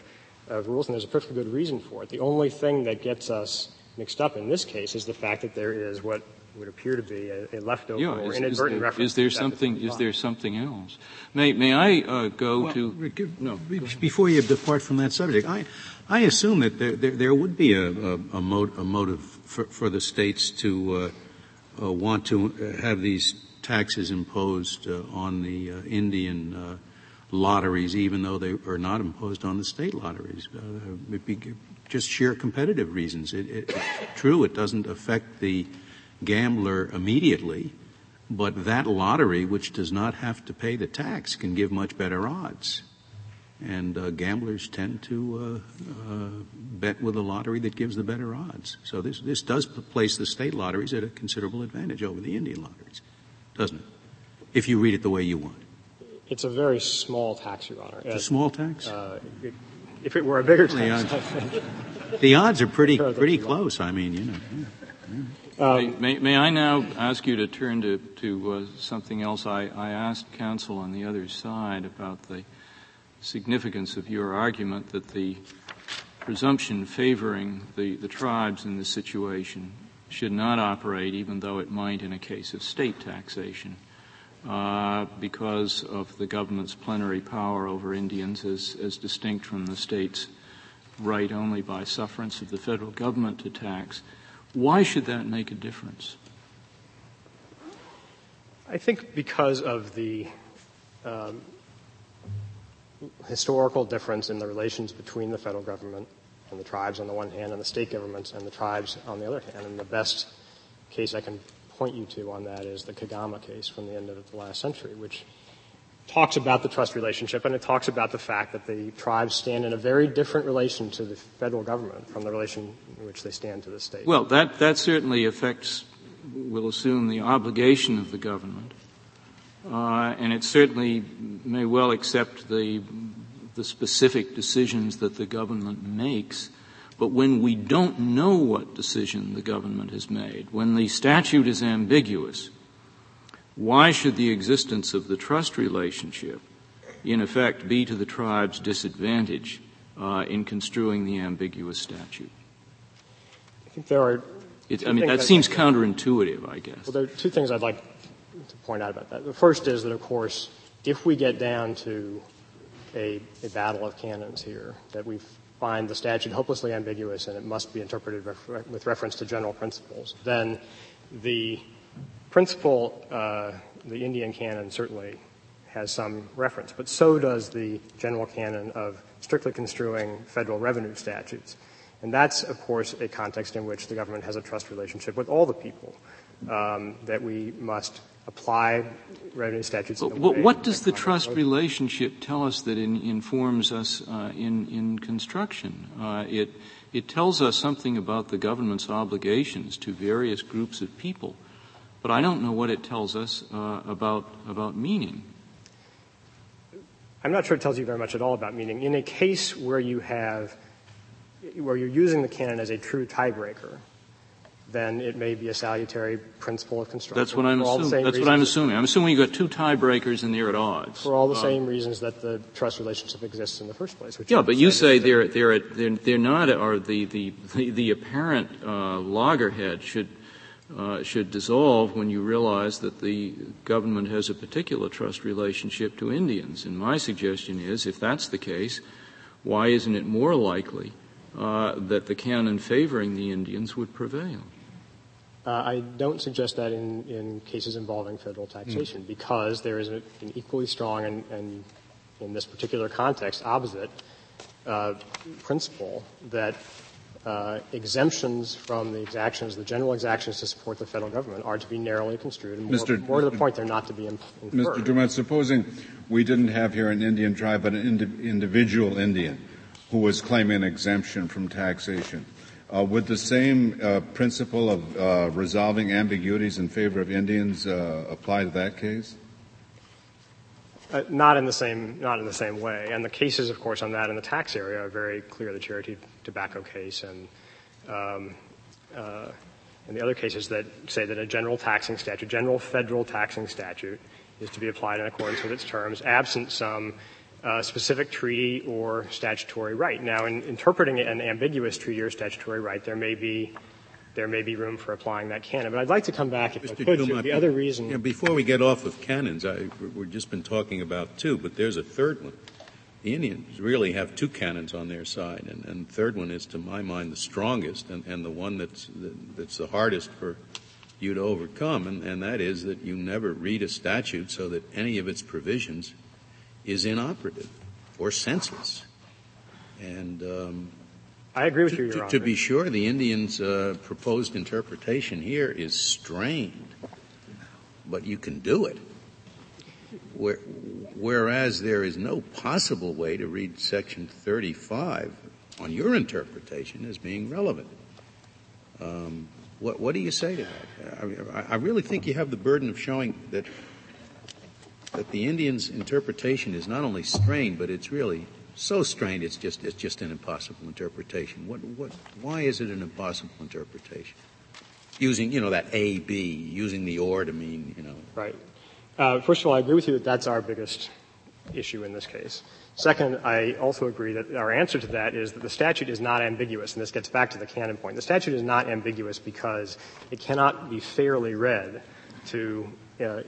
of rules, and there's a perfectly good reason for it. The only thing that gets us mixed up in this case is the fact that there is what would appear to be a, a leftover yeah, or is, inadvertent is there, reference. Is there something? Is there something else? May May I uh, go well, to? Rick, no. Before you depart from that subject, I I assume that there there, there would be a a, a, a motive for, for, the states to uh, uh, want to have these taxes imposed uh, on the uh, Indian uh, lotteries, even though they are not imposed on the state lotteries. It'd just sheer competitive reasons. It, it, true, it doesn't affect the gambler immediately, but that lottery, which does not have to pay the tax, can give much better odds. And uh, gamblers tend to uh, uh, bet with a lottery that gives the better odds. So this this does place the state lotteries at a considerable advantage over the Indian lotteries, doesn't it? If you read it the way you want. It's a very small tax, Your Honor. It's a small tax. Uh, it, if it were a bigger tax, the odds, the odds are pretty pretty close. I mean, you know. Yeah, yeah. Um, may, may, I now ask you to turn to, to uh, something else? I, I asked counsel on the other side about the significance of your argument that the presumption favoring the, the tribes in this situation should not operate, even though it might in a case of state taxation, uh, because of the government's plenary power over Indians as, as distinct from the state's right only by sufferance of the federal government to tax. Why should that make a difference? I think because of the um, historical difference in the relations between the federal government and the tribes on the one hand, and the state governments and the tribes on the other hand. And the best case I can point you to on that is the Kagama case from the end of the last century, which talks about the trust relationship and it talks about the fact that the tribes stand in a very different relation to the federal government from the relation in which they stand to the state. Well, that, that certainly affects, we'll assume, the obligation of the government. Uh, and it certainly may well accept the, the specific decisions that the government makes. But when we don't know what decision the government has made, when the statute is ambiguous, why should the existence of the trust relationship in effect be to the tribe's disadvantage uh, in construing the ambiguous statute? I think there are. It, I mean, that seems counterintuitive, I guess. Well, there are two things I'd like to point out about that. The first is that, of course, if we get down to a, a battle of canons here, that we find the statute hopelessly ambiguous and it must be interpreted ref- with reference to general principles, then the principle, uh, the Indian canon certainly has some reference, but so does the general canon of strictly construing federal revenue statutes. And that's, of course, a context in which the government has a trust relationship with all the people, um, that we must apply revenue statutes. What, what does the trust relationship tell us that in, informs us uh, in, in construction? Uh, it, it tells us something about the government's obligations to various groups of people, but I don't know what it tells us uh, about, about meaning. I'm not sure it tells you very much at all about meaning. In a case where you have, where you're using the canon as a true tiebreaker, then it may be a salutary principle of construction. That's what I'm assuming. That's what I'm assuming. I'm assuming you've got two tiebreakers and they're at odds. For all the um, same reasons that the trust relationship exists in the first place. yeah, but you say they're, they're, they're, they're not, or the, the, the, the apparent uh, loggerhead should uh, should dissolve when you realize that the government has a particular trust relationship to Indians. And my suggestion is, if that's the case, why isn't it more likely uh, that the canon favoring the Indians would prevail? Uh, I don't suggest that in, in cases involving federal taxation mm. because there is a, an equally strong and, and, in this particular context, opposite uh, principle that uh, exemptions from the exactions, the general exactions to support the federal government, are to be narrowly construed. And more, Mr. more to the point, they're not to be inferred. Mr. Dumont, supposing we didn't have here an Indian tribe, but an indi- individual Indian who was claiming exemption from taxation. Uh, would the same uh, principle of uh, resolving ambiguities in favor of Indians uh, apply to that case? Uh, not in the same, not in the same way. And the cases, of course, on that in the tax area are very clear. The Cherokee tobacco case and um, uh, and the other cases that say that a general taxing statute, general federal taxing statute, is to be applied in accordance with its terms, absent some uh, specific treaty or statutory right. Now, in interpreting an ambiguous treaty or statutory right, there may be there may be room for applying that canon. But I'd like to come back, if Mr. I could, to the other reason. Yeah, before we get off of canons, I, we've just been talking about two, but there's a third one. The Indians really have two canons on their side, and, and the third one is, to my mind, the strongest and, and the one that's, that's the hardest for you to overcome, and, and that is that you never read a statute so that any of its provisions is inoperative or senseless. And um, I agree with you, Your to, To be sure, the Indians' uh, proposed interpretation here is strained, but you can do it. Where, whereas there is no possible way to read Section 35 on your interpretation as being relevant. Um, what, what, do you say to that? I, I, really think you have the burden of showing that that the Indians' interpretation is not only strained, but it's really so strained it's just it's just an impossible interpretation. What what why is it an impossible interpretation? Using you know that A B using the or to mean you know right. Uh, first of all, I agree with you that that's our biggest issue in this case. Second, I also agree that our answer to that is that the statute is not ambiguous, and this gets back to the canon point. The statute is not ambiguous because it cannot be fairly read to uh,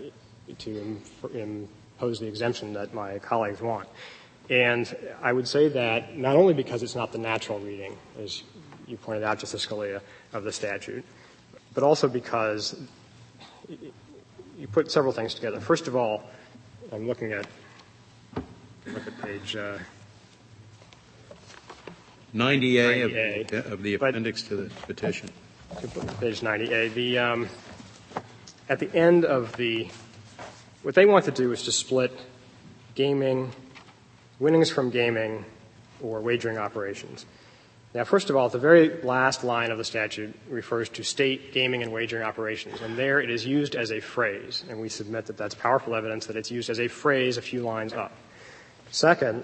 to impose the exemption that my colleagues want. And I would say that not only because it's not the natural reading, as you pointed out, Justice Scalia, of the statute, but also because you put several things together. First of all, I'm looking at look at page uh, 90A, 90A of, of, the appendix but, to the petition. Page 90A. The um, at the end of the what they want to do is to split gaming winnings from gaming or wagering operations. Now, first of all, the very last line of the statute refers to state gaming and wagering operations, and there it is used as a phrase, and we submit that that's powerful evidence that it's used as a phrase a few lines up. Second,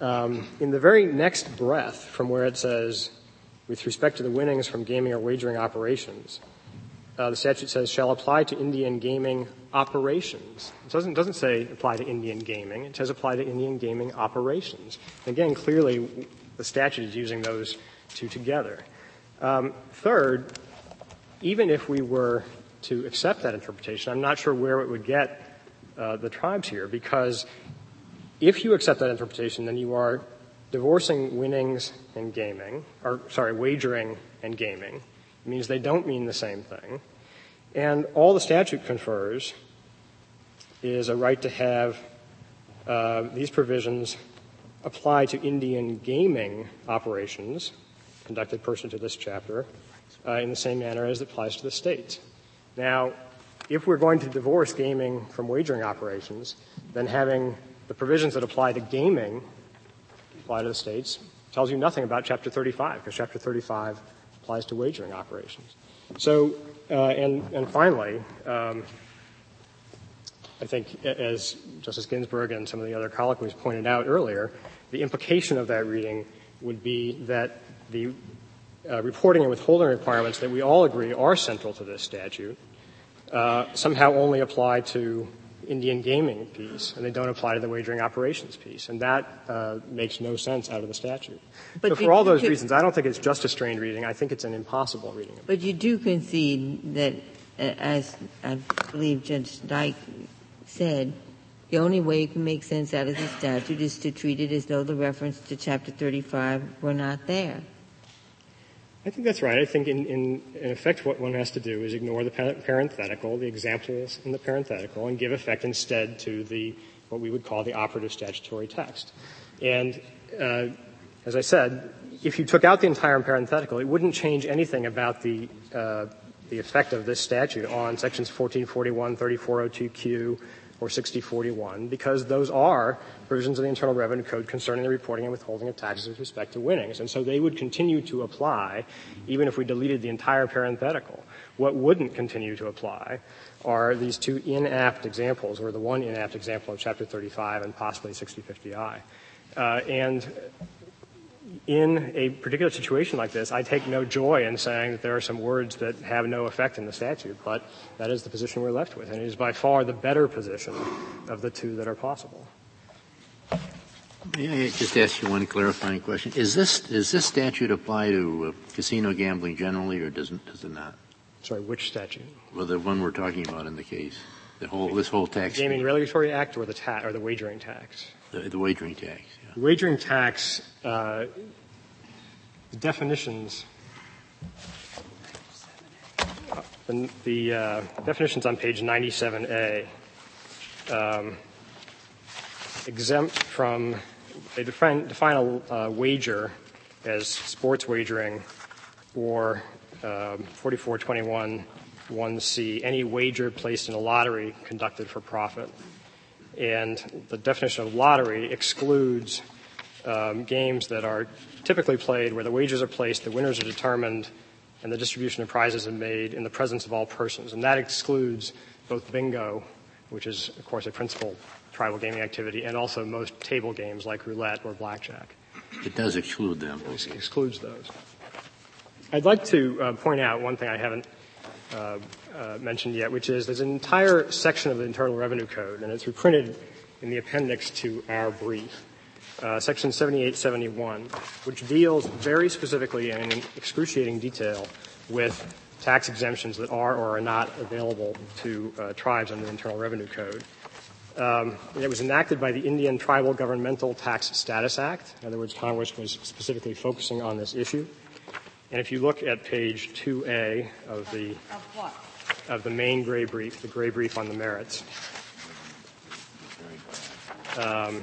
um, in the very next breath from where it says with respect to the winnings from gaming or wagering operations, uh, the statute says shall apply to Indian gaming operations. It doesn't, doesn't say apply to Indian gaming. It says apply to Indian gaming operations. again, clearly the statute is using those two together. Um, third, even if we were to accept that interpretation, I'm not sure where it would get uh, the tribes here because if you accept that interpretation, then you are divorcing winnings and gaming, or sorry, wagering and gaming. Means they don't mean the same thing. And all the statute confers is a right to have uh, these provisions apply to Indian gaming operations conducted pursuant to this chapter uh, in the same manner as it applies to the states. Now, if we're going to divorce gaming from wagering operations, then having the provisions that apply to gaming apply to the states tells you nothing about Chapter 35, because Chapter 35 applies to wagering operations. So, uh, and, and finally, um, I think as Justice Ginsburg and some of the other colloquies pointed out earlier, the implication of that reading would be that the uh, reporting and withholding requirements that we all agree are central to this statute uh, somehow only apply to Indian gaming piece, and they don't apply to the wagering operations piece, and that uh, makes no sense out of the statute. But so for all those reasons, I don't think it's just a strained reading. I think it's an impossible reading. But you do concede that, uh, as I believe Judge Dyk said, the only way you can make sense out of the statute is to treat it as though the reference to Chapter 35 were not there. I think that's right. I think in, in, in, effect what one has to do is ignore the parenthetical, the examples in the parenthetical, and give effect instead to the, what we would call the operative statutory text. And, uh, as I said, if you took out the entire parenthetical, it wouldn't change anything about the, uh, the effect of this statute on sections 1441, 3402Q, or 6041 because those are provisions of the Internal Revenue Code concerning the reporting and withholding of taxes with respect to winnings. And so they would continue to apply even if we deleted the entire parenthetical. What wouldn't continue to apply are these two inapt examples, or the one inapt example of Chapter 35 and possibly 6050I. Uh, and in a particular situation like this, I take no joy in saying that there are some words that have no effect in the statute, but that is the position we're left with, and it is by far the better position of the two that are possible. May I just ask you one clarifying question? Is this does this statute apply to uh, casino gambling generally, or does it, does it not? Sorry, which statute? Well, the one we're talking about in the case, the whole this whole tax. Gaming Regulatory Act or the ta- or the wagering tax? The, the wagering tax. Wagering tax uh, the definitions, the, the uh, definitions on page 97A um, exempt from, they define, define a uh, wager as sports wagering or um, 4421 1C, any wager placed in a lottery conducted for profit. And the definition of lottery excludes um, games that are typically played where the wagers are placed, the winners are determined, and the distribution of prizes is made in the presence of all persons. And that excludes both bingo, which is, of course, a principal tribal gaming activity, and also most table games like roulette or blackjack. It does exclude them. It excludes those. I'd like to uh, point out one thing I haven't uh, uh, mentioned yet, which is there's an entire section of the Internal Revenue Code, and it's reprinted in the appendix to our brief, uh, section 7871, which deals very specifically and in excruciating detail with tax exemptions that are or are not available to uh, tribes under the Internal Revenue Code. Um, it was enacted by the Indian Tribal Governmental Tax Status Act. In other words, Congress was specifically focusing on this issue. And if you look at page 2A of the of, what? of the main gray brief, the gray brief on the merits, um,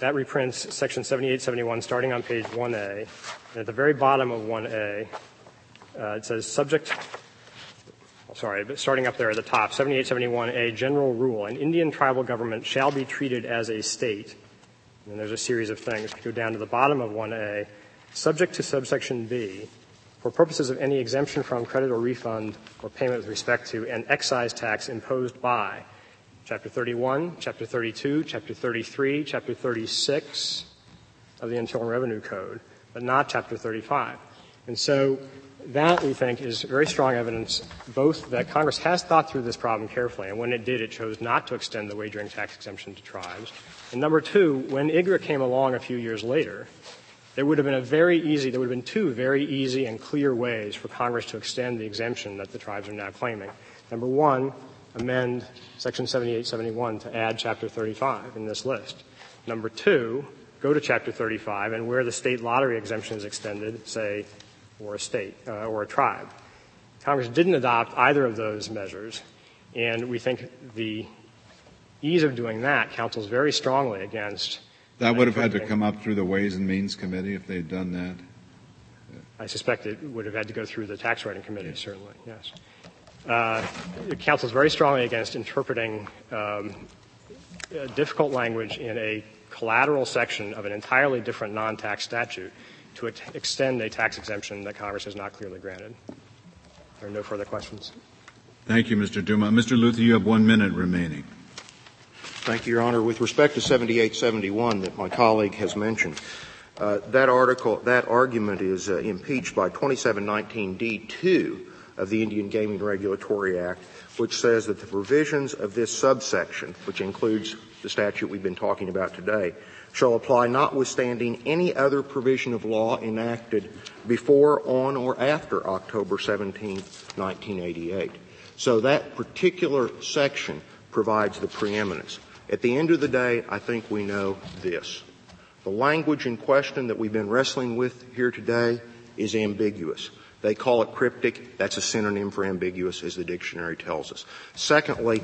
That reprints section 7871 starting on page 1A. And at the very bottom of 1A, uh, it says subject, sorry, but starting up there at the top, 7871A, general rule. An Indian tribal government shall be treated as a state. And there's a series of things. You go down to the bottom of 1A, subject to subsection B, for purposes of any exemption from credit or refund or payment with respect to an excise tax imposed by Chapter 31, Chapter 32, Chapter 33, Chapter 36, of the Internal Revenue Code, but not Chapter 35. And so that, we think, is very strong evidence both that Congress has thought through this problem carefully, and when it did, it chose not to extend the wagering tax exemption to tribes. And number two, when IGRA came along a few years later, there would have been a very easy, there would have been two very easy and clear ways for Congress to extend the exemption that the tribes are now claiming. Number one, amend Section 7871 to add Chapter 35 in this list. Number two, go to Chapter 35 and where the state lottery exemption is extended, say, or a state uh, or a tribe. Congress didn't adopt either of those measures, and we think the ease of doing that counsels very strongly against. That would have had to come up through the Ways and Means Committee if they'd done that. I suspect it would have had to go through the tax writing committee, certainly, yes. Uh, it counsels very strongly against interpreting um, difficult language in a collateral section of an entirely different non-tax statute to extend a tax exemption that Congress has not clearly granted. There are no further questions. Thank you, Mr. Dumont. Mr. Luthey, you have one minute remaining. Thank you, Your Honor. With respect to 7871 that my colleague has mentioned, uh, that article, that argument is uh, impeached by 2719D2 of the Indian Gaming Regulatory Act, which says that the provisions of this subsection, which includes the statute we've been talking about today, shall apply notwithstanding any other provision of law enacted before, on, or after October 17, 1988. So that particular section provides the preeminence. At the end of the day, I think we know this. The language in question that we've been wrestling with here today is ambiguous. They call it cryptic. That's a synonym for ambiguous, as the dictionary tells us. Secondly,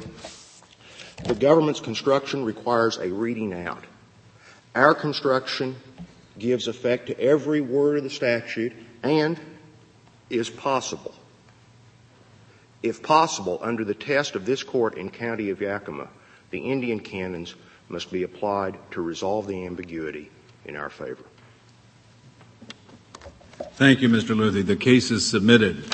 the government's construction requires a reading out. Our construction gives effect to every word of the statute and is possible. If possible, under the test of this court in County of Yakima, the Indian canons must be applied to resolve the ambiguity in our favor. Thank you, Mr. Luthey. The case is submitted.